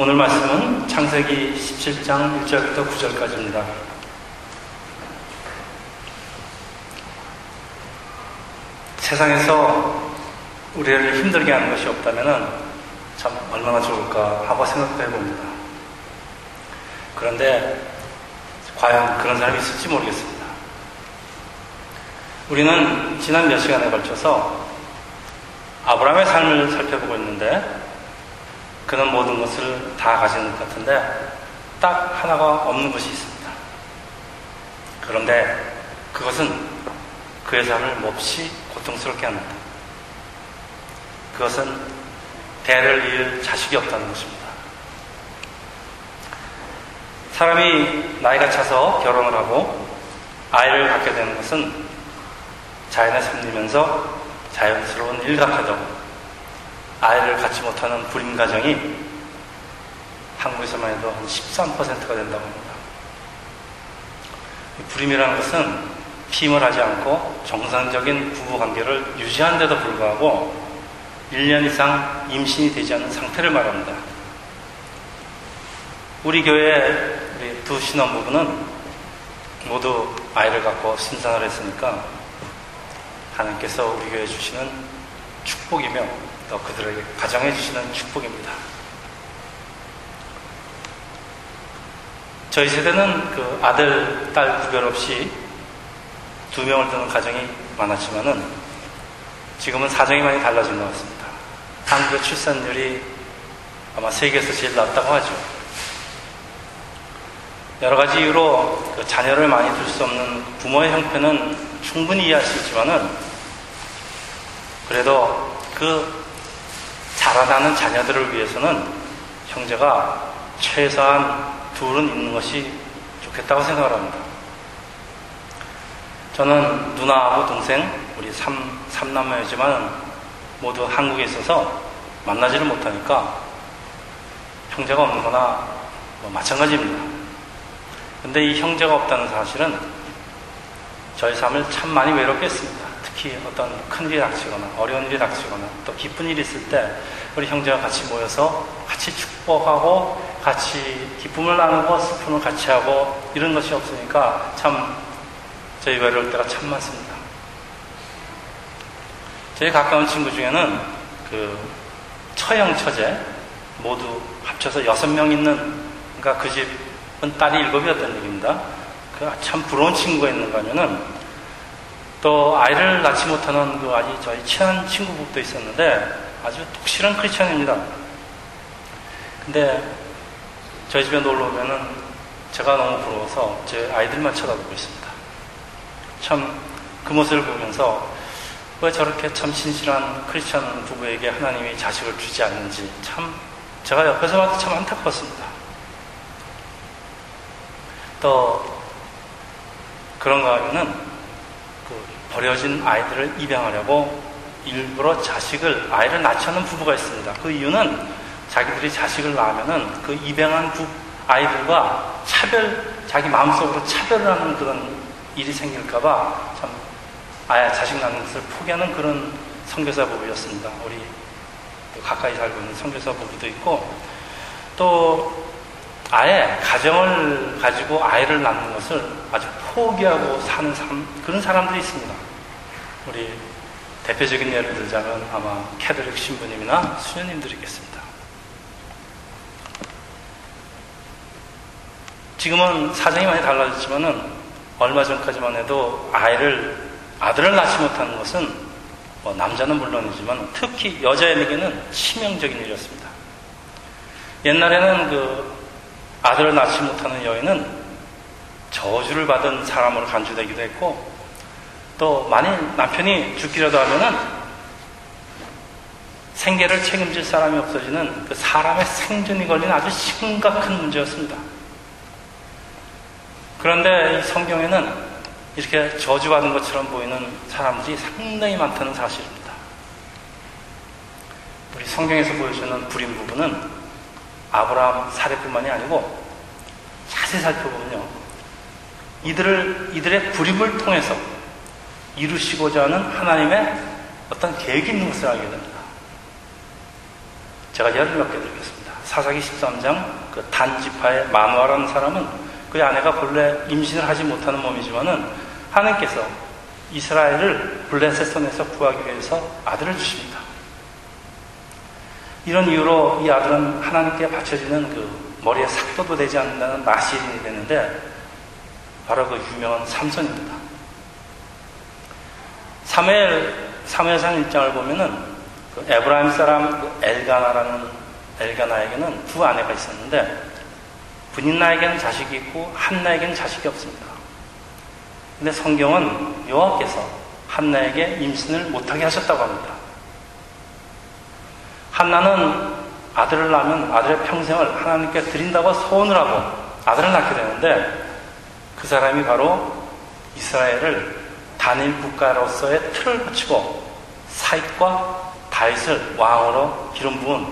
오늘 말씀은 창세기 17장 1절부터 9절까지입니다. 세상에서 우리를 힘들게 하는 것이 없다면 참 얼마나 좋을까 하고 생각도 해봅니다. 그런데 과연 그런 사람이 있을지 모르겠습니다. 우리는 지난 몇 시간에 걸쳐서 아브라함의 삶을 살펴보고 있는데 그는 모든 것을 다 가진 것 같은데 딱 하나가 없는 것이 있습니다. 그런데 그것은 그의 삶을 몹시 고통스럽게 합니다. 그것은 대를 이을 자식이 없다는 것입니다. 사람이 나이가 차서 결혼을 하고 아이를 갖게 되는 것은 자연에 섬기면서 자연스러운 일 같아도 아이를 갖지 못하는 불임 가정이 한국에서만 해도 한 13%가 된다고 합니다. 불임이라는 것은 피임을 하지 않고 정상적인 부부 관계를 유지하는데도 불구하고 1년 이상 임신이 되지 않은 상태를 말합니다. 우리 교회 우리 두 신혼부부는 모두 아이를 갖고 신산을 했으니까 하나님께서 우리 교회에 주시는 축복이며 또 그들에게 가정해 주시는 축복입니다. 저희 세대는 그 아들, 딸 구별 없이 두 명을 두는 가정이 많았지만은 지금은 사정이 많이 달라진 것 같습니다. 한국의 출산율이 아마 세계에서 제일 낮다고 하죠. 여러 가지 이유로 그 자녀를 많이 둘 수 없는 부모의 형편은 충분히 이해할 수 있지만은 그래도 그 자라나는 자녀들을 위해서는 형제가 최소한 둘은 있는 것이 좋겠다고 생각을 합니다. 저는 누나하고 동생, 우리 삼, 삼남매이지만 모두 한국에 있어서 만나지를 못하니까 형제가 없는 거나 뭐 마찬가지입니다. 근데 이 형제가 없다는 사실은 저희 삶을 참 많이 외롭게 했습니다. 특히 어떤 큰 일이 닥치거나 어려운 일이 닥치거나 또 기쁜 일이 있을 때 우리 형제가 같이 모여서 같이 축복하고 같이 기쁨을 나누고 슬픔을 같이 하고 이런 것이 없으니까 참 저희 외로울 때가 참 많습니다. 저희 가까운 친구 중에는 그 처형 처제 모두 합쳐서 여섯 명 있는 그러니까 그 집은 딸이 일곱이었던 얘기입니다. 그 참 부러운 친구가 있는가 하면은 또 아이를 낳지 못하는 그 아주 저희 친한 친구부도 있었는데 아주 독실한 크리스천입니다. 근데 저희 집에 놀러 오면은 제가 너무 부러워서 제 아이들만 쳐다보고 있습니다. 참 그 모습을 보면서 왜 저렇게 참 신실한 크리스천 부부에게 하나님이 자식을 주지 않는지 참 제가 옆에서 봐도 참 안타까웠습니다. 또 그런가 하면은 그 버려진 아이들을 입양하려고 일부러 자식을 아이를 낳지 않는 부부가 있습니다. 그 이유는 자기들이 자식을 낳으면은 그 입양한 부, 아이들과 차별 자기 마음속으로 차별을 하는 그런 일이 생길까봐 참 아예 자식 낳는 것을 포기하는 그런 선교사 부부였습니다. 우리 가까이 살고 있는 선교사 부부도 있고 또 아예 가정을 가지고 아이를 낳는 것을 아주 포기하고 사는 사람, 그런 사람들이 있습니다. 우리 대표적인 예를 들자면 아마 캐드릭 신부님이나 수녀님들이겠습니다. 지금은 사정이 많이 달라졌지만은 얼마 전까지만 해도 아이를 아들을 낳지 못하는 것은 뭐 남자는 물론이지만 특히 여자에게는 치명적인 일이었습니다. 옛날에는 그 아들을 낳지 못하는 여인은 저주를 받은 사람으로 간주되기도 했고 또 만일 남편이 죽기라도 하면은 생계를 책임질 사람이 없어지는 그 사람의 생존이 걸린 아주 심각한 문제였습니다. 그런데 이 성경에는 이렇게 저주받은 것처럼 보이는 사람들이 상당히 많다는 사실입니다. 우리 성경에서 보여주는 불임 부분은 아브라함 사례뿐만이 아니고 자세히 살펴보면요. 이들을, 이들의 불임을 통해서 이루시고자 하는 하나님의 어떤 계획이 있는 것을 알게 됩니다. 제가 예를 몇 개 드리겠습니다. 사사기 13장 그 단지파의 만화라는 사람은 그의 아내가 본래 임신을 하지 못하는 몸이지만은 하나님께서 이스라엘을 블레셋 손에서 구하기 위해서 아들을 주십니다. 이런 이유로 이 아들은 하나님께 바쳐지는 그 머리에 삭도도 되지 않는다는 나시인이 되는데 바로 그 유명한 삼손입니다. 사무엘 사무엘상 1장을 보면은 그 에브라임 사람 그 엘가나라는 엘가나에게는 두 아내가 있었는데 분인나에게는 자식이 있고 한나에게는 자식이 없습니다. 근데 성경은 여호와께서 한나에게 임신을 못하게 하셨다고 합니다. 한나는 아들을 낳으면 아들의 평생을 하나님께 드린다고 소원을 하고 아들을 낳게 되는데 그 사람이 바로 이스라엘을 단일 국가로서의 틀을 거치고 사익과 다윗을 왕으로 기름 부은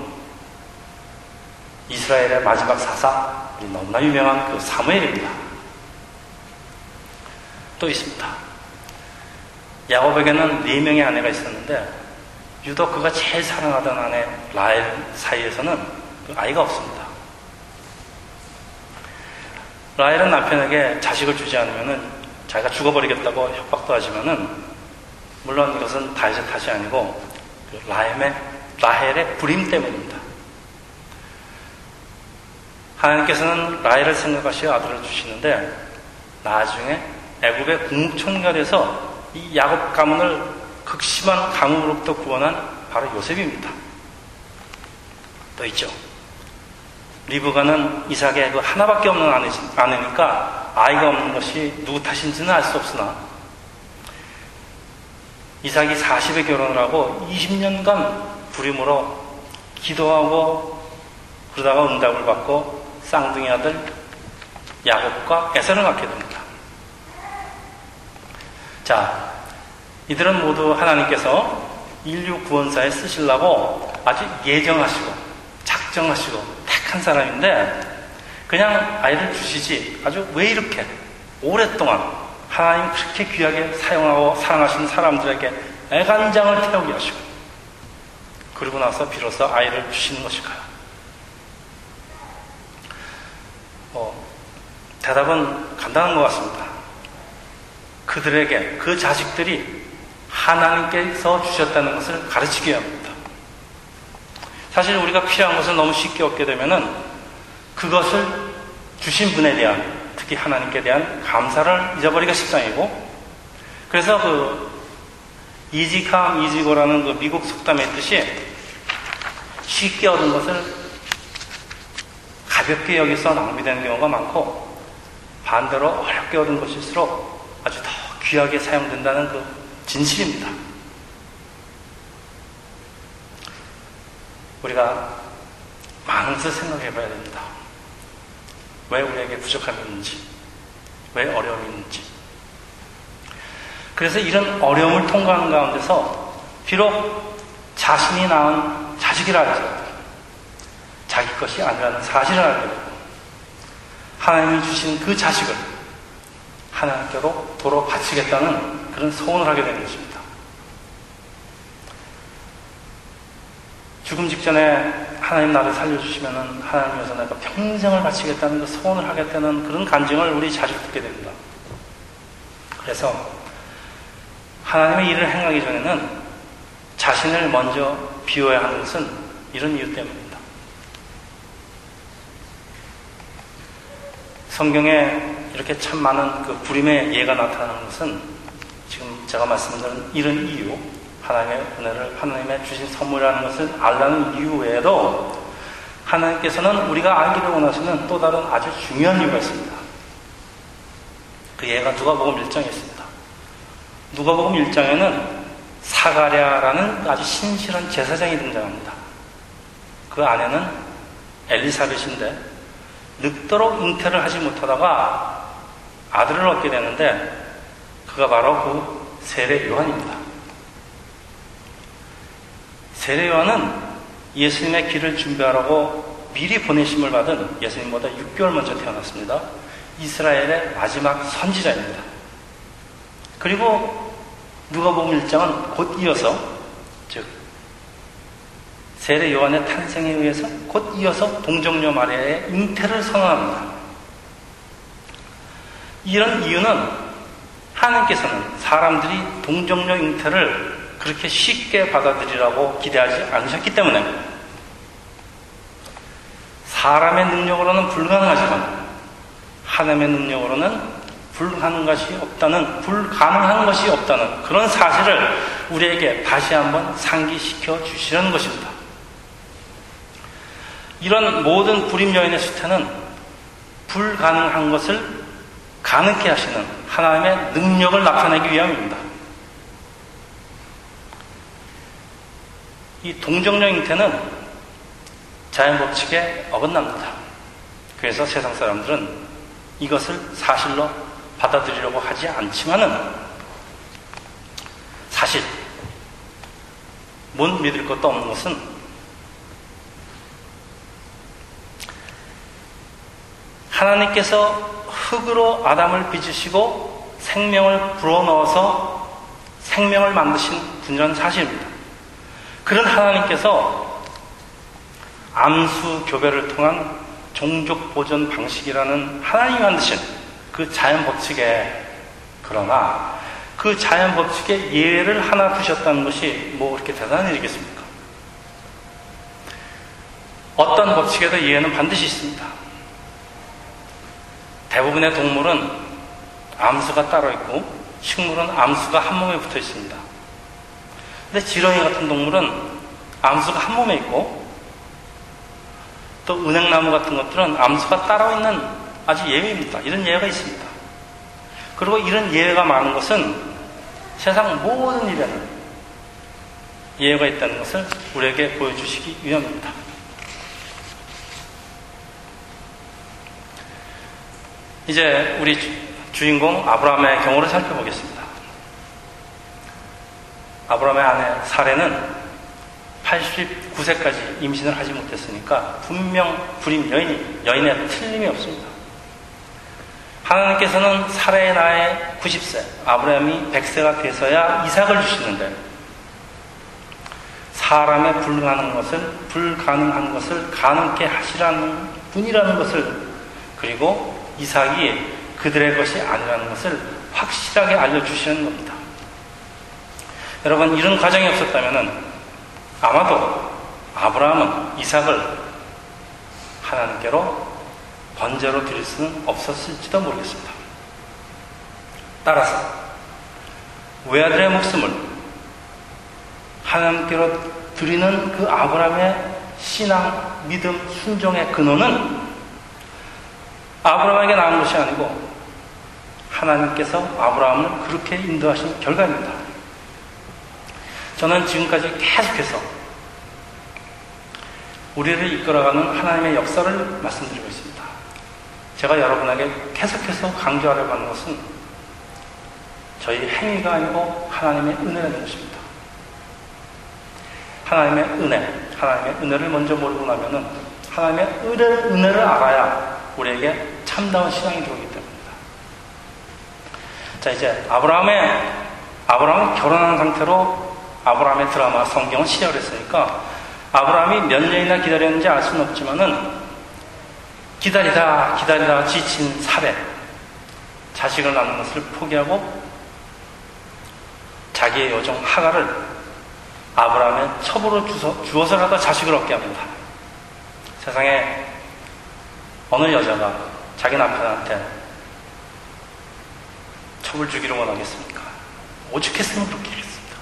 이스라엘의 마지막 사사, 우리 너무나 유명한 그 사무엘입니다. 또 있습니다. 야곱에게는 네 명의 아내가 있었는데 유독 그가 제일 사랑하던 아내 라엘 사이에서는 그 아이가 없습니다. 라헬은 남편에게 자식을 주지 않으면은 자기가 죽어버리겠다고 협박도 하지만은 물론 이것은 다윗의 탓이 아니고 그 라헬의 라헬의 불임 때문입니다. 하나님께서는 라헬을 생각하시어 아들을 주시는데 나중에 애굽의 돼서 이 야곱 가문을 극심한 가뭄으로부터 구원한 바로 요셉입니다. 또 있죠. 리브가는 이삭의 그 하나밖에 없는 아내, 아내니까 아이가 없는 것이 누구 탓인지는 알 수 없으나 이삭이 40에 결혼을 하고 20년간 불임으로 기도하고 그러다가 응답을 받고 쌍둥이 아들 야곱과 에서를 낳게 됩니다. 자, 이들은 모두 하나님께서 인류 구원사에 쓰시려고 아주 예정하시고 작정하시고 택한 사람인데 그냥 아이를 주시지 아주 왜 이렇게 오랫동안 하나님 그렇게 귀하게 사용하고 사랑하시는 사람들에게 애간장을 태우게 하시고 그리고 나서 비로소 아이를 주시는 것일까요? 어, 대답은 간단한 것 같습니다. 그들에게 그 자식들이 하나님께서 주셨다는 것을 가르치게 합니다. 사실 우리가 필요한 것을 너무 쉽게 얻게 되면은 그것을 주신 분에 대한 특히 하나님께 대한 감사를 잊어버리기가 십상이고 그래서 그 이지캄 이지고라는 그 미국 속담의 뜻이 쉽게 얻은 것을 가볍게 여기서 낭비되는 경우가 많고 반대로 어렵게 얻은 것일수록 아주 더 귀하게 사용된다는 그 진실입니다. 우리가 많은 것을 생각해 봐야 됩니다. 왜 우리에게 부족함이 있는지, 왜 어려움이 있는지. 그래서 이런 어려움을 통과하는 가운데서 비록 자신이 낳은 자식이라 할지라도 자기 것이 아니라는 사실을 알게 되고 하나님이 주신 그 자식을 하나님께로 도로 바치겠다는 그런 소원을 하게 되는 것입니다. 죽음 직전에 하나님 나를 살려주시면은 하나님 위해서 내가 평생을 바치겠다는 그 소원을 하겠다는 그런 간증을 우리 자주 듣게 됩니다. 그래서 하나님의 일을 행하기 전에는 자신을 먼저 비워야 하는 것은 이런 이유 때문입니다. 성경에 이렇게 참 많은 그 불임의 예가 나타나는 것은 제가 말씀드린 이런 이유, 하나님의 은혜를 하나님의 주신 선물이라는 것을 알라는 이유 외에도 하나님께서는 우리가 알기를 원하시는 또 다른 아주 중요한 이유가 있습니다. 그 예가 누가복음 1장에 있습니다. 누가복음 1장에는 사가랴라는 아주 신실한 제사장이 등장합니다. 그 아내는 엘리사벳인데 늙도록 잉태를 하지 못하다가 아들을 얻게 되는데 그가 바로 그 세례 요한입니다. 세례 요한은 예수님의 길을 준비하라고 미리 보내심을 받은 예수님보다 6개월 먼저 태어났습니다. 이스라엘의 마지막 선지자입니다. 그리고 누가복음 1장은 곧 이어서 즉 세례 요한의 탄생에 의해서 곧 이어서 동정녀 마리아의 잉태를 선언합니다. 이런 이유는 하나님께서는 사람들이 동정녀 잉태를 그렇게 쉽게 받아들이라고 기대하지 않으셨기 때문에 사람의 능력으로는 불가능하지만 하나님의 능력으로는 불가능한 것이 없다는 불가능한 것이 없다는 그런 사실을 우리에게 다시 한번 상기시켜 주시려는 것입니다. 이런 모든 불임 여인의 수태는 불가능한 것을 가능케 하시는 하나님의 능력을 나타내기 위함입니다. 이 동정적 잉태는 자연 법칙에 어긋납니다. 그래서 세상 사람들은 이것을 사실로 받아들이려고 하지 않지만은 사실 못 믿을 것도 없는 것은 하나님께서 흙으로 아담을 빚으시고 생명을 불어넣어서 생명을 만드신 분이라는 사실입니다. 그런 하나님께서 암수 교배를 통한 종족 보존 방식이라는 하나님이 만드신 그 자연 법칙에 그러나 그 자연 법칙에 예를 하나 두셨다는 것이 뭐 그렇게 대단한 일이겠습니까? 어떤 법칙에도 예는 반드시 있습니다. 대부분의 동물은 암수가 따로 있고 식물은 암수가 한 몸에 붙어 있습니다. 근데 지렁이 같은 동물은 암수가 한 몸에 있고 또 은행나무 같은 것들은 암수가 따로 있는 아주 예외입니다. 이런 예외가 있습니다. 그리고 이런 예외가 많은 것은 세상 모든 일에는 예외가 있다는 것을 우리에게 보여주시기 위함입니다. 이제 우리 주인공 아브라함의 경우를 살펴보겠습니다. 아브라함의 아내 사례는 89세까지 임신을 하지 못했으니까 분명 불임 여인이 여인의 틀림이 없습니다. 하나님께서는 사례의 나이 90세, 아브라함이 100세가 돼서야 이삭을 주시는데 사람의 불가능한 것을 불가능한 것을 가능케 하시라는 분이라는 것을 그리고 이삭이 그들의 것이 아니라는 것을 확실하게 알려주시는 겁니다. 여러분, 이런 과정이 없었다면 아마도 아브라함은 이삭을 하나님께로 번제로 드릴 수는 없었을지도 모르겠습니다. 따라서 외아들의 목숨을 하나님께로 드리는 그 아브라함의 신앙, 믿음, 순종의 근원은 아브라함에게 나온 것이 아니고 하나님께서 아브라함을 그렇게 인도하신 결과입니다. 저는 지금까지 계속해서 우리를 이끌어가는 하나님의 역사를 말씀드리고 있습니다. 제가 여러분에게 계속해서 강조하려고 하는 것은 저희 행위가 아니고 하나님의 은혜라는 것입니다. 하나님의 은혜, 하나님의 은혜를 먼저 모르고 나면은 하나님의 은혜를, 알아야 우리에게 참다운 신앙이 들어오기 때문입니다. 자, 이제 아브라함의, 아브라함은 결혼한 상태로 아브라함의 드라마 성경을 시작을 했으니까 아브라함이 몇 년이나 기다렸는지 알 수는 없지만은 기다리다 기다리다 지친 사례 자식을 낳는 것을 포기하고 자기의 요정 하가를 아브라함의 첩으로 주어서라도 자식을 얻게 합니다. 세상에 어느 여자가 자기 남편한테 첩을 주기를 원하겠습니까? 오죽했으면 그렇게 했습니다.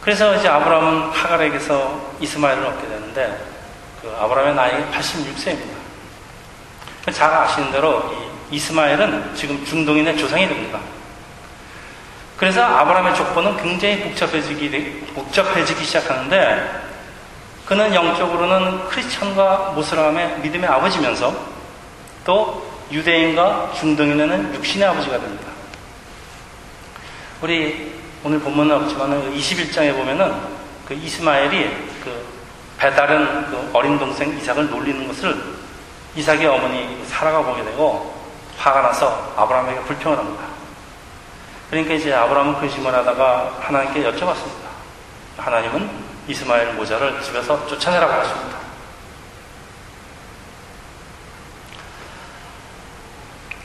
그래서 이제 아브라함은 하갈에게서 이스마엘을 얻게 되는데 그 아브라함의 나이가 86세입니다. 잘 아시는 대로 이 이스마엘은 지금 중동인의 조상이 됩니다. 그래서 아브라함의 족보는 굉장히 복잡해지기, 복잡해지기 시작하는데 그는 영적으로는 크리스천과 모슬람의 믿음의 아버지면서 또 유대인과 중동인에는 육신의 아버지가 됩니다. 우리 오늘 본문은 없지만 21장에 보면은 그 이스마엘이 그 배다른 그 어린 동생 이삭을 놀리는 것을 이삭의 어머니 사라가 보게 되고 화가 나서 아브라함에게 불평을 합니다. 그러니까 이제 아브라함은 근심을 하다가 하나님께 여쭤봤습니다. 하나님은 이스마엘 모자를 집에서 쫓아내라고 하십니다.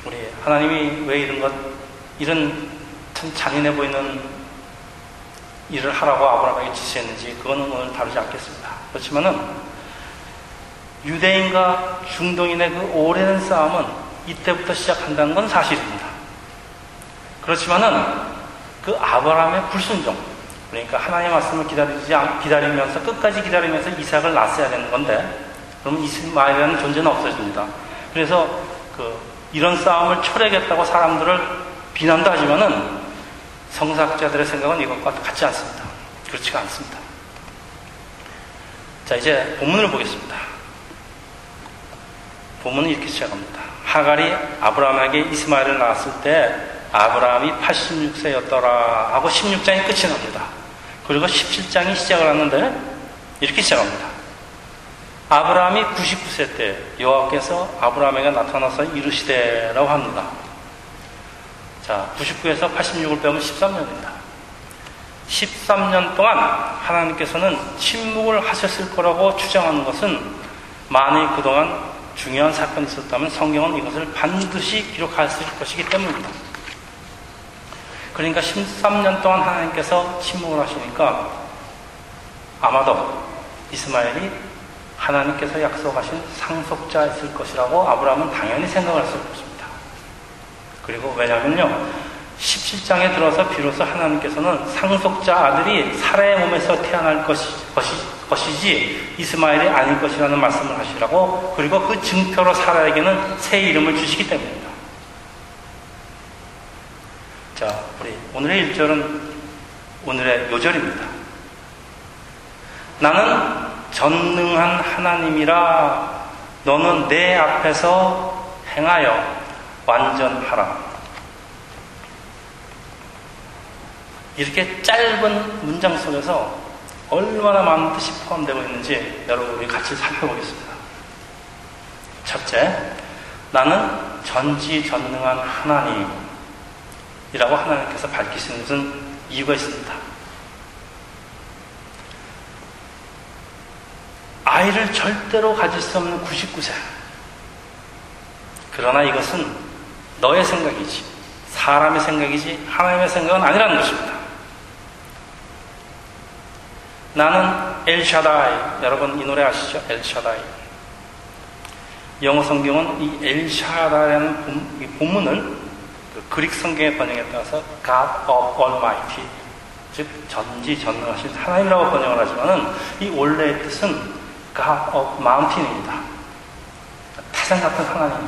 우리 하나님이 왜 이런 것, 이런 참 잔인해 보이는 일을 하라고 아브라함에게 지시했는지 그거는 오늘 다루지 않겠습니다. 그렇지만은 유대인과 중동인의 그 오랜 싸움은 이때부터 시작한다는 건 사실입니다. 그렇지만은 그 아브라함의 불순종, 그러니까 하나님의 말씀을 기다리지 기다리면서 끝까지 기다리면서 이삭을 낳았어야 되는 건데, 그러면 이스마엘이라는 존재는 없어집니다. 그래서 그 이런 싸움을 초래하겠다고 사람들을 비난도 하지만은 성사학자들의 생각은 이것과 같지 않습니다. 그렇지가 않습니다. 자, 이제 본문을 보겠습니다. 본문은 이렇게 시작합니다. 하갈이 아브라함에게 이스마엘을 낳았을 때 아브라함이 86세였더라 하고 16장이 끝이 납니다. 그리고 17장이 시작을 하는데 이렇게 시작합니다. 아브라함이 99세 때 여호와께서 아브라함에게 나타나서 이르시되라고 합니다. 자, 99에서 86을 빼면 13년입니다. 13년 동안 하나님께서는 침묵을 하셨을 거라고 추정하는 것은 만일 그동안 중요한 사건이 있었다면 성경은 이것을 반드시 기록하실 것이기 때문입니다. 그러니까 13년 동안 하나님께서 침묵을 하시니까 아마도 이스마엘이 하나님께서 약속하신 상속자였을 것이라고 아브라함은 당연히 생각을 했을 것입니다. 그리고 왜냐면요. 17장에 들어서 비로소 하나님께서는 상속자 아들이 사라의 몸에서 태어날 것이, 것이, 것이지 이스마엘이 아닐 것이라는 말씀을 하시라고 그리고 그 증표로 사라에게는 새 이름을 주시기 때문입니다. 자, 우리 오늘의 1절은 오늘의 요절입니다. 나는 전능한 하나님이라 너는 내 앞에서 행하여 완전하라. 이렇게 짧은 문장 속에서 얼마나 많은 뜻이 포함되고 있는지 여러분 우리 같이 살펴보겠습니다. 첫째, 나는 전지전능한 하나님 이라고 하나님께서 밝히시는 것은 이유가 있습니다. 아이를 절대로 가질 수 없는 99세. 그러나 이것은 너의 생각이지 사람의 생각이지 하나님의 생각은 아니라는 것입니다. 나는 엘샤다이 여러분 이 노래 아시죠? 엘샤다이 영어 성경은 이 엘샤다라는 본 문을 그 그릭 성경의 번역에 따라서 God of Almighty 즉 전지전능하신 하나님이라고 번역을 하지만은 이 원래의 뜻은 God of Mountain입니다. 태산 같은 하나님.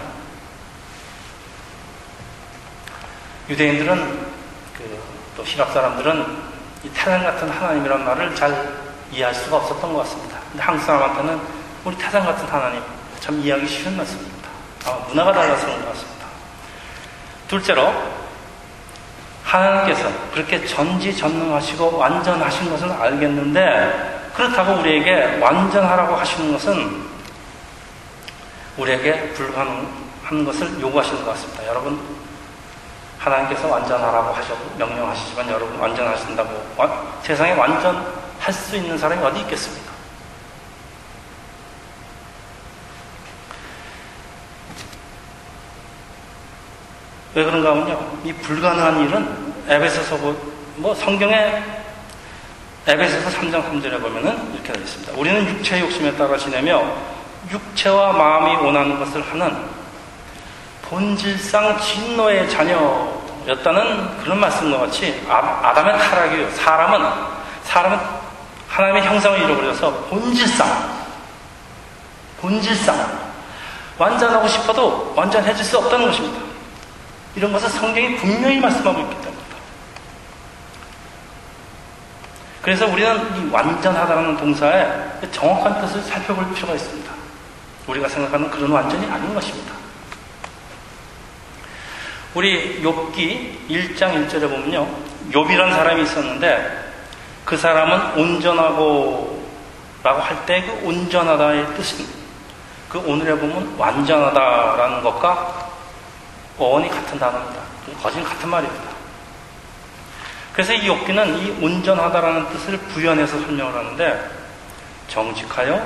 유대인들은 그 또 히랍 사람들은 이 태산 같은 하나님이란 말을 잘 이해할 수가 없었던 것 같습니다. 근데 한국 사람한테는 우리 태산 같은 하나님 참 이해하기 쉬운 말씀입니다. 아마 문화가 달라서 그런 것 같습니다. 둘째로 하나님께서 그렇게 전지전능하시고 완전하신 것은 알겠는데 그렇다고 우리에게 완전하라고 하시는 것은 우리에게 불가능한 것을 요구하시는 것 같습니다. 여러분 하나님께서 완전하라고 하셔 명령하시지만 여러분 완전하신다고 세상에 완전할 수 있는 사람이 어디 있겠습니까? 왜 그런가 하면요. 이 불가능한 일은 에베소서 뭐 성경에 에베소서 3장 3절에 보면은 이렇게 되어 있습니다. 우리는 육체의 욕심에 따라 지내며 육체와 마음이 원하는 것을 하는 본질상 진노의 자녀였다는 그런 말씀과 같이 아, 담의 타락이에요. 사람은 사람은 하나님의 형상을 잃어버려서 본질상 본질상 완전하고 싶어도 완전해질 수 없다는 것입니다. 이런 것을 성경이 분명히 말씀하고 있기 때문입니다. 그래서 우리는 이 완전하다는 동사의 정확한 뜻을 살펴볼 필요가 있습니다. 우리가 생각하는 그런 완전이 아닌 것입니다. 우리 욥기 1장 1절에 보면요. 욥이라는 사람이 있었는데 그 사람은 온전하고 라고 할 때 그 온전하다의 뜻은 그 오늘에 보면 완전하다라는 것과 어원이 같은 단어입니다. 거진 같은 말입니다. 그래서 이 욥기는 이 온전하다라는 뜻을 부연해서 설명을 하는데 정직하여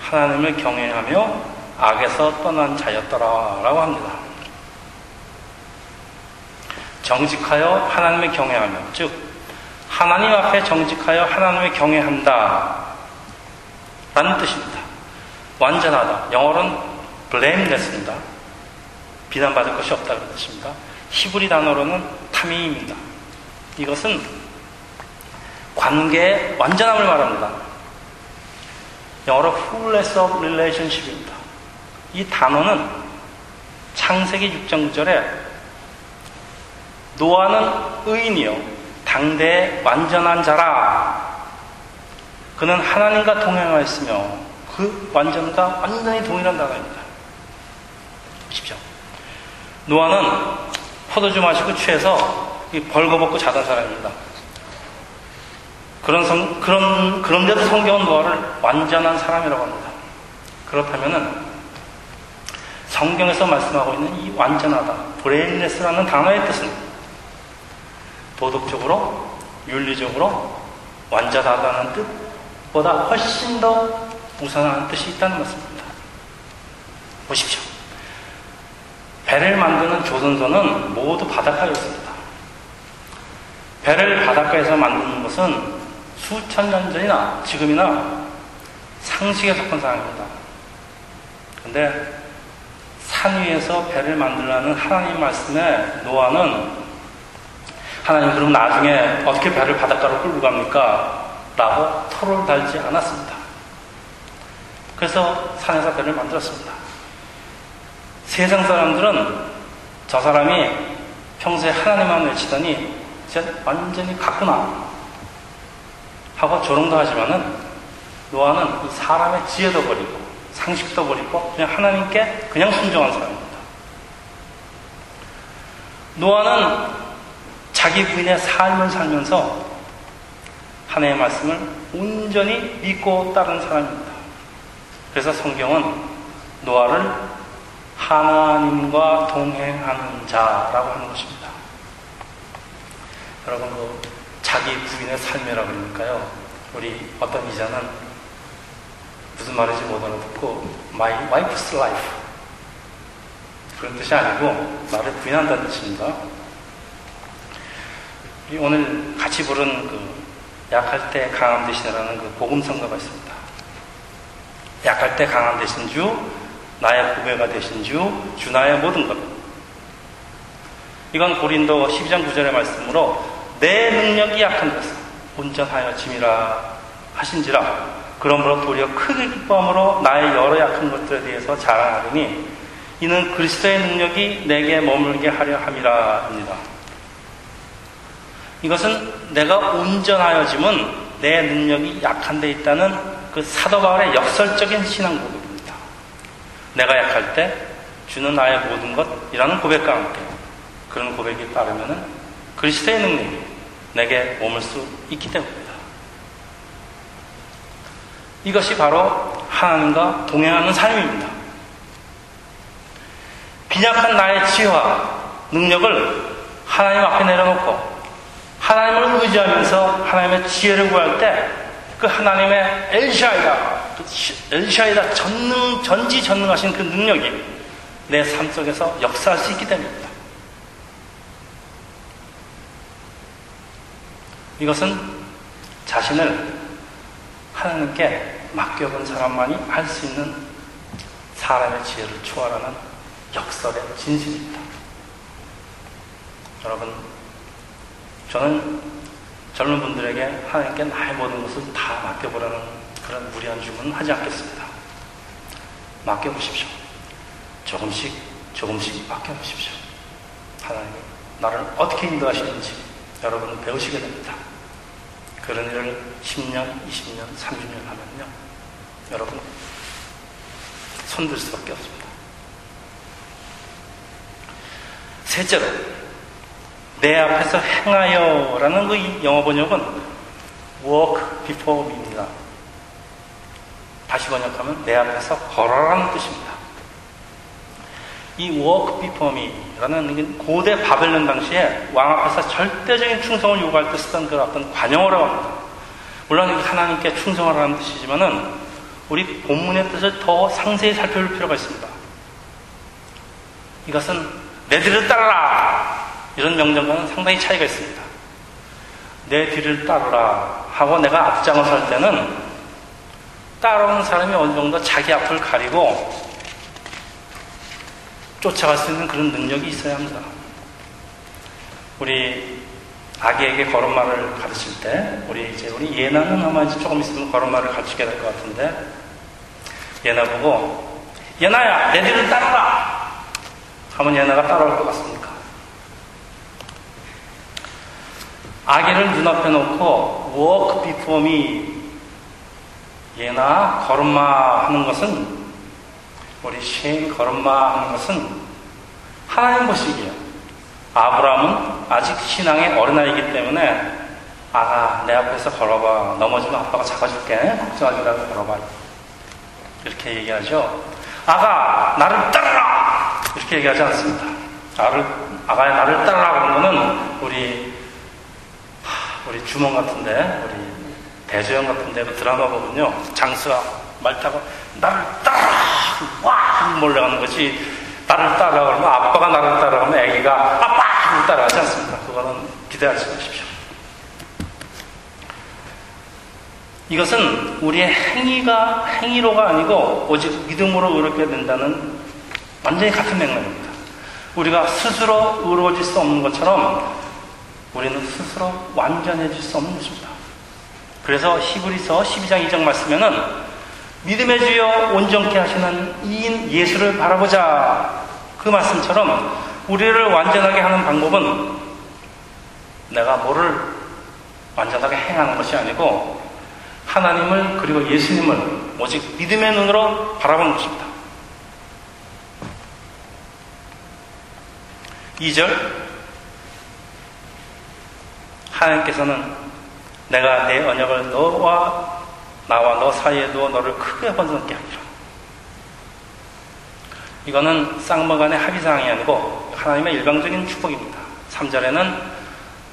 하나님을 경외하며 악에서 떠난 자였더라라고 합니다. 정직하여 하나님을 경외하며 즉 하나님 앞에 정직하여 하나님을 경외한다 라는 뜻입니다. 완전하다. 영어로는 blameless입니다. 비난받을 것이 없다 그런 뜻입니다. 히브리 단어로는 타미입니다. 이것은 관계의 완전함을 말합니다. 영어로 fullness of relationship입니다. 이 단어는 창세기 6장 9절에 노아는 의인이요 당대의 완전한 자라 그는 하나님과 동행하였으며 그 완전과 완전히 동일한 단어입니다. 보십시오. 노아는 포도주 마시고 취해서 벌거벗고 자던 사람입니다. 그런 성, 그런, 그런데도 성경은 노아를 완전한 사람이라고 합니다. 그렇다면은 성경에서 말씀하고 있는 이 완전하다, blameless라는 단어의 뜻은 도덕적으로, 윤리적으로 완전하다는 뜻보다 훨씬 더 우선한 뜻이 있다는 것입니다. 보십시오. 배를 만드는 조선소는 모두 바닷가였습니다. 배를 바닷가에서 만드는 것은 수천 년 전이나 지금이나 상식에 속한 사항입니다. 근데 산 위에서 배를 만들라는 하나님 말씀에 노아는 하나님 그럼 나중에 어떻게 배를 바닷가로 끌고 갑니까? 라고 토를 달지 않았습니다. 그래서 산에서 배를 만들었습니다. 세상 사람들은 저 사람이 평소에 하나님만 외치더니 이제 완전히 갔구나 하고 조롱도 하지만은 노아는 이 사람의 지혜도 버리고 상식도 버리고 그냥 하나님께 그냥 순종한 사람입니다. 노아는 자기 부인의 삶을 살면서 하나님의 말씀을 온전히 믿고 따른 사람입니다. 그래서 성경은 노아를 하나님과 동행하는 자라고 하는 것입니다. 여러분, 그 자기 부인의 삶이라 그러니까요. 우리 어떤 이자는 무슨 말인지 못 알아듣고 my wife's life 그런 뜻이 아니고 나를 부인한다는 뜻입니다. 오늘 같이 부른 그 약할 때 강함 대신이라는 그 복음 성가가 있습니다. 약할 때 강함 대신 주, 나의 구배가 되신 주, 주 나의 모든 것. 이건 고린도 12장 9절의 말씀으로 내 능력이 약한 것을 온전하여 짐이라 하신지라 그러므로 도리어 크게 기뻐함으로 나의 여러 약한 것들에 대해서 자랑하리니 이는 그리스도의 능력이 내게 머물게 하려 함이라입니다. 이것은 내가 온전하여짐은 내 능력이 약한 데 있다는 그 사도 바울의 역설적인 신앙 고백입니다. 내가 약할 때 주는 나의 모든 것이라는 고백과 함께 그런 고백이 따르면 그리스도의 능력이 내게 머물 수 있기 때문입니다. 이것이 바로 하나님과 동행하는 삶입니다. 빈약한 나의 지혜와 능력을 하나님 앞에 내려놓고 하나님을 의지하면서 하나님의 지혜를 구할 때 그 하나님의 엘샤이다, 그 엘샤이다 전능, 전지전능하신 그 능력이 내 삶 속에서 역사할 수 있기 때문입니다. 이것은 자신을 하나님께 맡겨본 사람만이 할 수 있는 사람의 지혜를 초월하는 역설의 진실입니다. 여러분, 저는 젊은 분들에게 하나님께 나의 모든 것을 다 맡겨보라는 그런 무리한 주문은 하지 않겠습니다. 맡겨보십시오. 조금씩, 조금씩 맡겨보십시오. 하나님이 나를 어떻게 인도하시는지 여러분은 배우시게 됩니다. 그런 일을 10년, 20년, 30년 하면요. 여러분, 손들 수밖에 없습니다. 셋째로, 내 앞에서 행하여 라는 그 영어 번역은 walk before me입니다. 다시 번역하면 내 앞에서 걸어라는 뜻입니다. 이 before me라는 고대 바벨론 당시에 왕 앞에서 절대적인 충성을 요구할 때 쓰던 그 어떤 관용어라고 합니다. 물론 하나님께 충성하라는 뜻이지만은 우리 본문의 뜻을 더 상세히 살펴볼 필요가 있습니다. 이것은 내 뒤를 따르라 이런 명령과는 상당히 차이가 있습니다. 내 뒤를 따르라 하고 내가 앞장을 설 때는 따라오는 사람이 어느 정도 자기 앞을 가리고 쫓아갈 수 있는 그런 능력이 있어야 합니다. 우리 아기에게 걸음마를 가르칠 때, 우리 이제 우리 예나는 아마 이제 조금 있으면 걸음마를 가르치게 될 것 같은데, 예나 보고, 예나야, 내 뒤를 따라라! 하면 예나가 따라올 것 같습니까? 아기를 눈앞에 놓고, walk before me. 예나, 걸음마 하는 것은 우리 신 걸음마 하는 것은 하나님 보시기에 아브라함은 아직 신앙의 어린아이기 때문에 아가 내 앞에서 걸어봐. 넘어지면 아빠가 잡아줄게. 걱정하지 말고 걸어봐. 이렇게 얘기하죠. 아가 나를 따르라! 이렇게 얘기하지 않습니다. 아를, 아가야 나를 따르라 그런 거는 우리 우리 주몽 같은데 우리 대조영 같은데 드라마 보면요 장수가 말 타고 나를 따라 와 몰려가는 것이 나를 따라 그러면 아빠가 나를 따라 하면 애기가 아빠 따라 하지 않습니다. 그거는 기대하지 마십시오. 이것은 우리의 행위가 행위로가 아니고 오직 믿음으로 의롭게 된다는 완전히 같은 맥락입니다. 우리가 스스로 의로워질 수 없는 것처럼 우리는 스스로 완전해질 수 없는 것입니다. 그래서 히브리서 12장 2장 말씀에는 믿음의 주여 온전케 하시는 이인 예수를 바라보자. 그 말씀처럼 우리를 완전하게 하는 방법은 내가 뭐를 완전하게 행하는 것이 아니고 하나님을 그리고 예수님을 오직 믿음의 눈으로 바라보는 것입니다. 2절 하나님께서는 내가 내 언약을 너와 나와 너 사이에 두어 너를 크게 번성케 하리라. 이거는 쌍머간의 합의사항이 아니고 하나님의 일방적인 축복입니다. 3절에는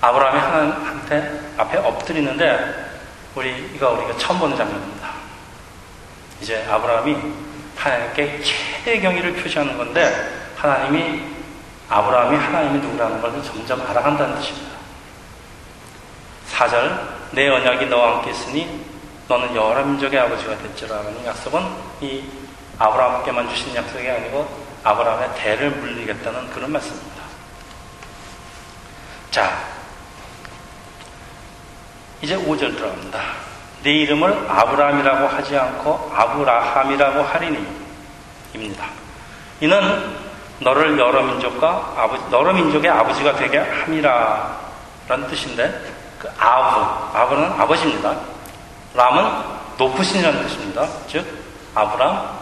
아브라함이 하나님한테 앞에 엎드리는데 우리 이거 우리가 처음 보는 장면입니다. 이제 아브라함이 하나님께 최대 경의를 표시하는 건데 하나님이 아브라함이 하나님이 누구라는 것을 점점 알아간다는 뜻입니다. 4절 내 언약이 너와 함께 있으니 너는 여러 민족의 아버지가 됐지라는 약속은 이 아브라함께만 주신 약속이 아니고 아브라함의 대를 물리겠다는 그런 말씀입니다. 자, 이제 5절 들어갑니다. 내 이름을 아브라함이라고 하지 않고 아브라함이라고 하리니 입니다. 이는 너를 여러 민족과 아버지, 여러 민족의 아버지가 되게 함이라 라는 뜻인데 그 아브, 아브는 아버지입니다. 람은 높으신이라는 뜻입니다. 즉 아브람,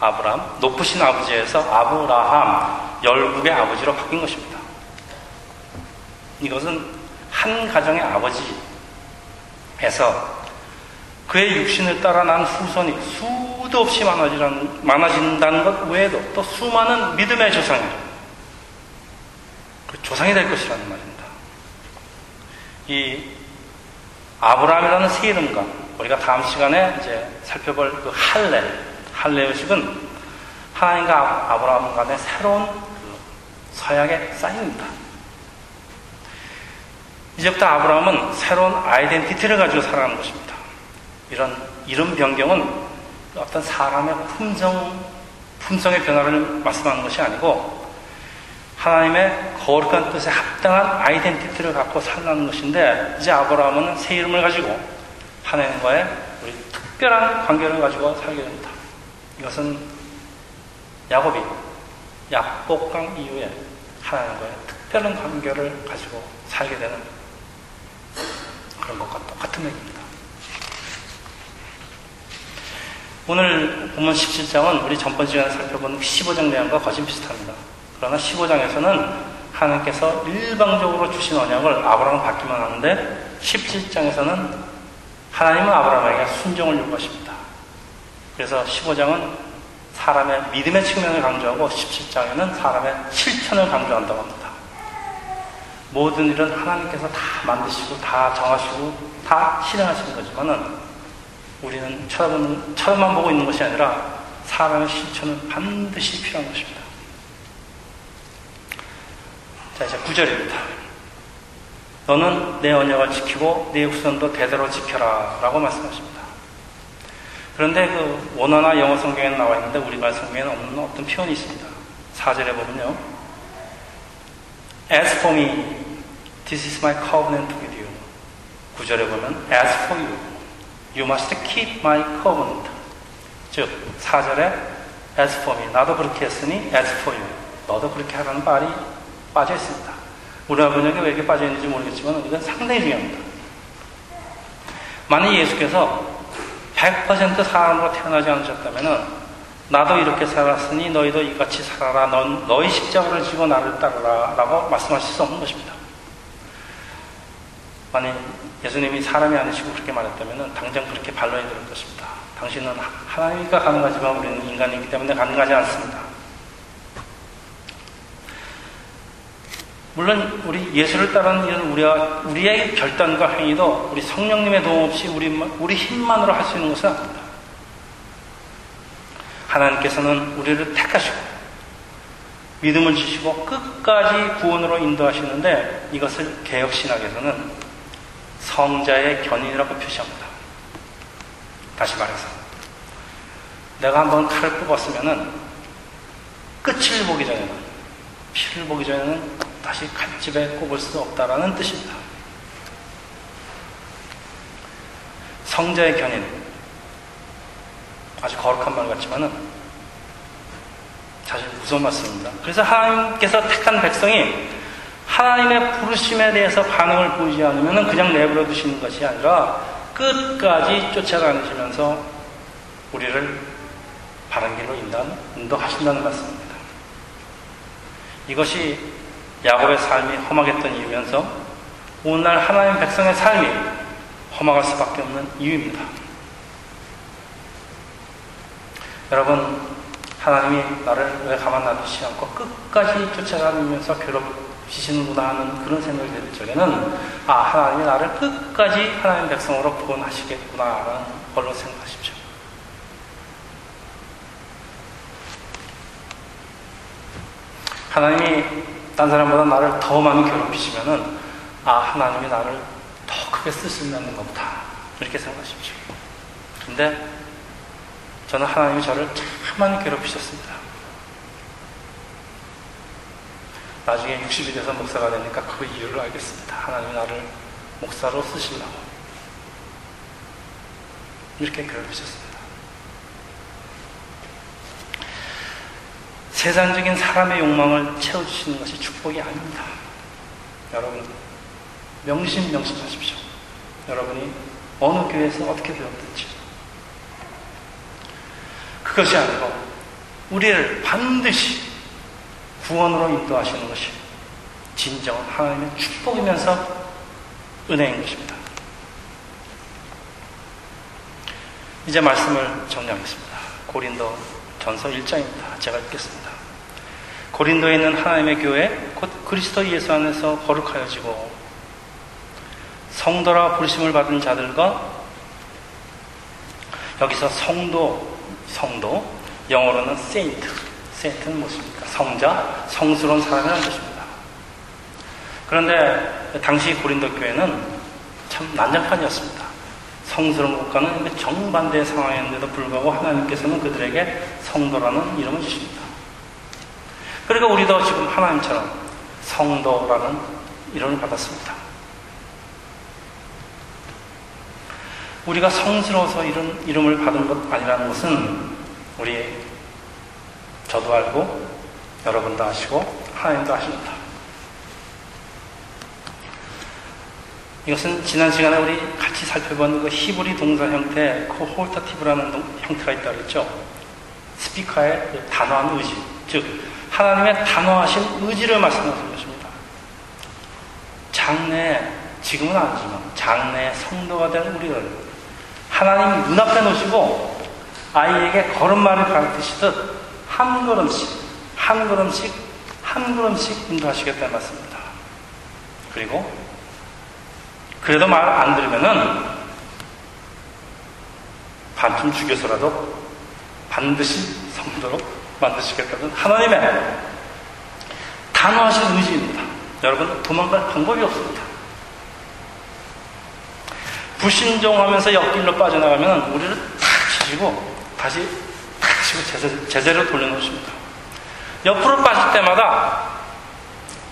아브람, 높으신 아버지에서 아브라함, 열국의 아버지로 바뀐 것입니다. 이것은 한 가정의 아버지에서 그의 육신을 따라 난 후손이 수도 없이 많아진다는 것 외에도 또 수많은 믿음의 조상이 그 조상이 될 것이라는 말입니다. 이 아브라함이라는 새 이름과 우리가 다음 시간에 이제 살펴볼 그 할례, 할례 의식은 하나님과 아브라함 간의 새로운 그 서약의 사인입니다. 이제부터 아브라함은 새로운 아이덴티티를 가지고 살아가는 것입니다. 이런 이름 변경은 어떤 사람의 품성, 품성의 변화를 말씀하는 것이 아니고 하나님의 거룩한 뜻에 합당한 아이덴티티를 갖고 살라는 것인데 이제 아브라함은 새 이름을 가지고 하나님과의 우리 특별한 관계를 가지고 살게 됩니다. 이것은 야곱이 약복강 이후에 하나님과의 특별한 관계를 가지고 살게 되는 그런 것과 똑같은 얘기입니다. 오늘 본문 17장은 우리 전번 시간에 살펴본 15장 내용과 거진 비슷합니다. 그러나 15장에서는 하나님께서 일방적으로 주신 언약을 아브라함을 받기만 하는데 17장에서는 하나님은 아브라함에게 순종을 요구하십니다. 그래서 15장은 사람의 믿음의 측면을 강조하고 17장에는 사람의 실천을 강조한다고 합니다. 모든 일은 하나님께서 다 만드시고 다 정하시고 다 실행하시는 거지만은 우리는 쳐다만 보고 있는 것이 아니라 사람의 실천은 반드시 필요한 것입니다. 자, 이제 9절입니다. 너는 내 언약을 지키고 내 후손도 대대로 지켜라 라고 말씀하십니다. 그런데 그 원어나 영어 성경에는 나와 있는데 우리말 성경에는 없는 어떤 표현이 있습니다. 4절에 보면요. As for me, this is my covenant with you. 9절에 보면 As for you, you must keep my covenant. 즉, 4절에 As for me, 나도 그렇게 했으니 As for you, 너도 그렇게 하라는 말이 빠져 있습니다. 우리가 번역에 왜 이렇게 빠져 있는지 모르겠지만 이건 상당히 중요합니다. 만약 예수께서 100% 사람으로 태어나지 않으셨다면 나도 이렇게 살았으니 너희도 이같이 살아라. 넌 너희 십자가를 지고 나를 따르라. 라고 말씀하실 수 없는 것입니다. 만약 예수님이 사람이 아니시고 그렇게 말했다면 당장 그렇게 반론이 될 것입니다. 당신은 하나님과 가능하지만 우리는 인간이기 때문에 가능하지 않습니다. 물론 우리 예수를 따르는 이런 우리와 우리의 결단과 행위도 우리 성령님의 도움 없이 우리 우리 힘만으로 할 수 있는 것은 아닙니다. 하나님께서는 우리를 택하시고 믿음을 주시고 끝까지 구원으로 인도하시는데 이것을 개혁 신학에서는 성자의 견인이라고 표시합니다. 다시 말해서 내가 한번 칼을 뽑았으면은 끝을 보기 전에는 피를 보기 전에는 다시 칼집에 꼽을 수 없다라는 뜻입니다. 성자의 견인. 아주 거룩한 말 같지만은 사실 무서운 말씀입니다. 그래서 하나님께서 택한 백성이 하나님의 부르심에 대해서 반응을 보이지 않으면 그냥 내버려 두시는 것이 아니라 끝까지 쫓아다니시면서 우리를 바른 길로 인도하신다는 말씀입니다. 이것이 야곱의 삶이 험하겠던 이유면서 오늘날 하나님 백성의 삶이 험악할 수밖에 없는 이유입니다. 여러분, 하나님이 나를 왜 가만 놔두시지 않고 끝까지 쫓아다니면서 괴롭히시는구나 하는 그런 생각이 들 적에는 아, 하나님이 나를 끝까지 하나님 백성으로 구원하시겠구나 라는 걸로 생각하십시오. 하나님이 딴 사람보다 나를 더 많이 괴롭히시면은 아 하나님이 나를 더 크게 쓰시는 것보다 이렇게 생각하십시오. 근데 저는 하나님이 저를 참 많이 괴롭히셨습니다. 나중에 60이 돼서 목사가 되니까 그 이유를 알겠습니다. 하나님이 나를 목사로 쓰시려고 이렇게 괴롭히셨습니다. 세상적인 사람의 욕망을 채워주시는 것이 축복이 아닙니다. 여러분, 명심 명심하십시오. 여러분이 어느 교회에서 어떻게 배웠든지. 그것이 아니고, 우리를 반드시 구원으로 인도하시는 것이 진정한 하나님의 축복이면서 은혜인 것입니다. 이제 말씀을 정리하겠습니다. 고린도 전서 1장입니다. 제가 읽겠습니다. 고린도에 있는 하나님의 교회, 곧 그리스도 예수 안에서 거룩하여지고 성도라 부르심을 받은 자들과 여기서 성도, 성도, 영어로는 saint, saint는 무엇입니까? 성자, 성스러운 사람이라는 뜻입니다. 그런데 당시 고린도 교회는 참 난장판이었습니다. 성스러운 국가는 정반대의 상황이었는데도 불구하고 하나님께서는 그들에게 성도라는 이름을 주십니다. 그리고 우리도 지금 하나님처럼 성도라는 이름을 받았습니다. 우리가 성스러워서 이런 이름을 받은 것 아니라는 것은 우리 저도 알고 여러분도 아시고 하나님도 아십니다. 이것은 지난 시간에 우리 같이 살펴본 그 히브리 동사 형태 코홀터티브라는 형태가 있다 그랬죠. 스피커의 그 단호한 의지, 즉 하나님의 단호하신 의지를 말씀하는 것입니다. 장래, 지금은 아니지만 장래 성도가 된 우리를 하나님 눈앞에 놓으시고 아이에게 걸음마를 가르치시듯 한 걸음씩, 한 걸음씩, 한 걸음씩 인도하시겠다는 말씀입니다. 그리고 그래도 말 안 들으면은 반쯤 죽여서라도 반드시 성도로 만드시겠다는 하나님의 단호하신 의지입니다. 여러분, 도망갈 방법이 없습니다. 불신종하면서 옆길로 빠져나가면 우리를 탁 치시고 다시 탁 치고 제재, 제대로 돌려놓으십니다. 옆으로 빠질 때마다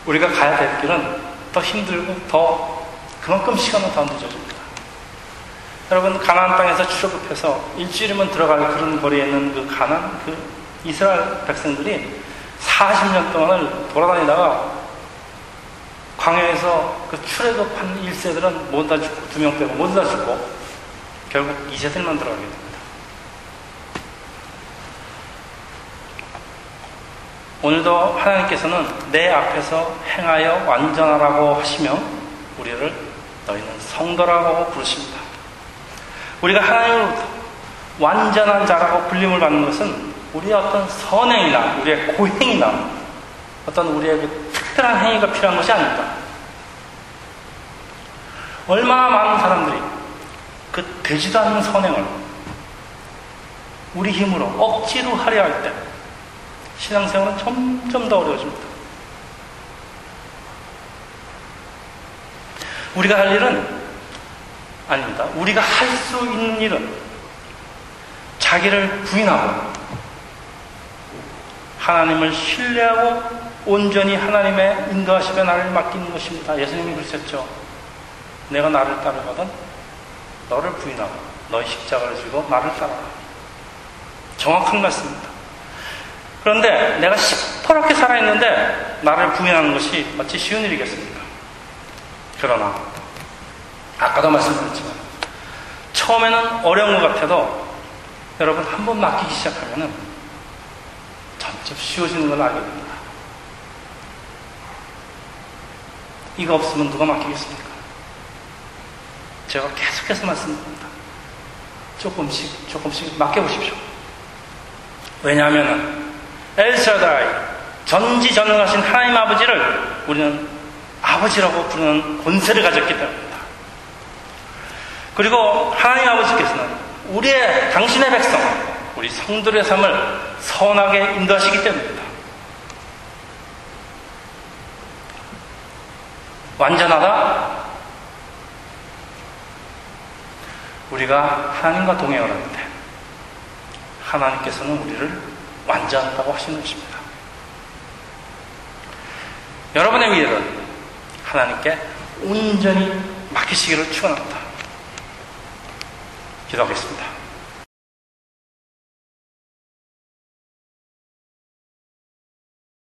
우리가 가야 될 길은 더 힘들고 더 그만큼 시간은 더 늦어집니다. 여러분 가나안 땅에서 출애굽해서 일주일이면 들어갈 그런 거리에 있는 그 가난 그 이스라엘 백성들이 40년 동안을 돌아다니다가 광야에서 그 출애굽한 1세들은 모두 다 죽고 두 명 빼고 모두 다 죽고 결국 2세들만 들어가게 됩니다. 오늘도 하나님께서는 내 앞에서 행하여 완전하라고 하시며 우리를 너희는 성도라고 부르십니다. 우리가 하나님으로부터 완전한 자라고 불림을 받는 것은 우리의 어떤 선행이나 우리의 고행이나 어떤 우리의 그 특별한 행위가 필요한 것이 아닙니다. 얼마나 많은 사람들이 그 되지도 않는 선행을 우리 힘으로 억지로 하려 할 때 신앙생활은 점점 더 어려워집니다. 우리가 할 일은 아닙니다. 우리가 할 수 있는 일은 자기를 부인하고 하나님을 신뢰하고 온전히 하나님의 인도하심에 나를 맡기는 것입니다. 예수님이 그러셨죠. 내가 나를 따르거든 너를 부인하고 너의 십자가를 지고 나를 따라라. 정확한 말씀입니다. 그런데 내가 시퍼렇게 살아있는데 나를 부인하는 것이 어찌 쉬운 일이겠습니까? 그러나 아까도 말씀드렸지만 처음에는 어려운 것 같아도 여러분 한 번 맡기기 시작하면 점점 쉬워지는 걸 알게 됩니다. 이거 없으면 누가 맡기겠습니까? 제가 계속해서 말씀드립니다. 조금씩 조금씩 맡겨보십시오. 왜냐하면 엘사다이 전지전능하신 하나님 아버지를 우리는 아버지라고 부르는 권세를 가졌기 때문입니다. 그리고 하나님 아버지께서는 우리의 당신의 백성, 우리 성들의 삶을 선하게 인도하시기 때문입니다. 완전하다? 우리가 하나님과 동행을 하는데 하나님께서는 우리를 완전하다고 하시는 것입니다. 여러분의 미래는 하나님께 온전히 맡기시기를 축원합니다. 기도하겠습니다.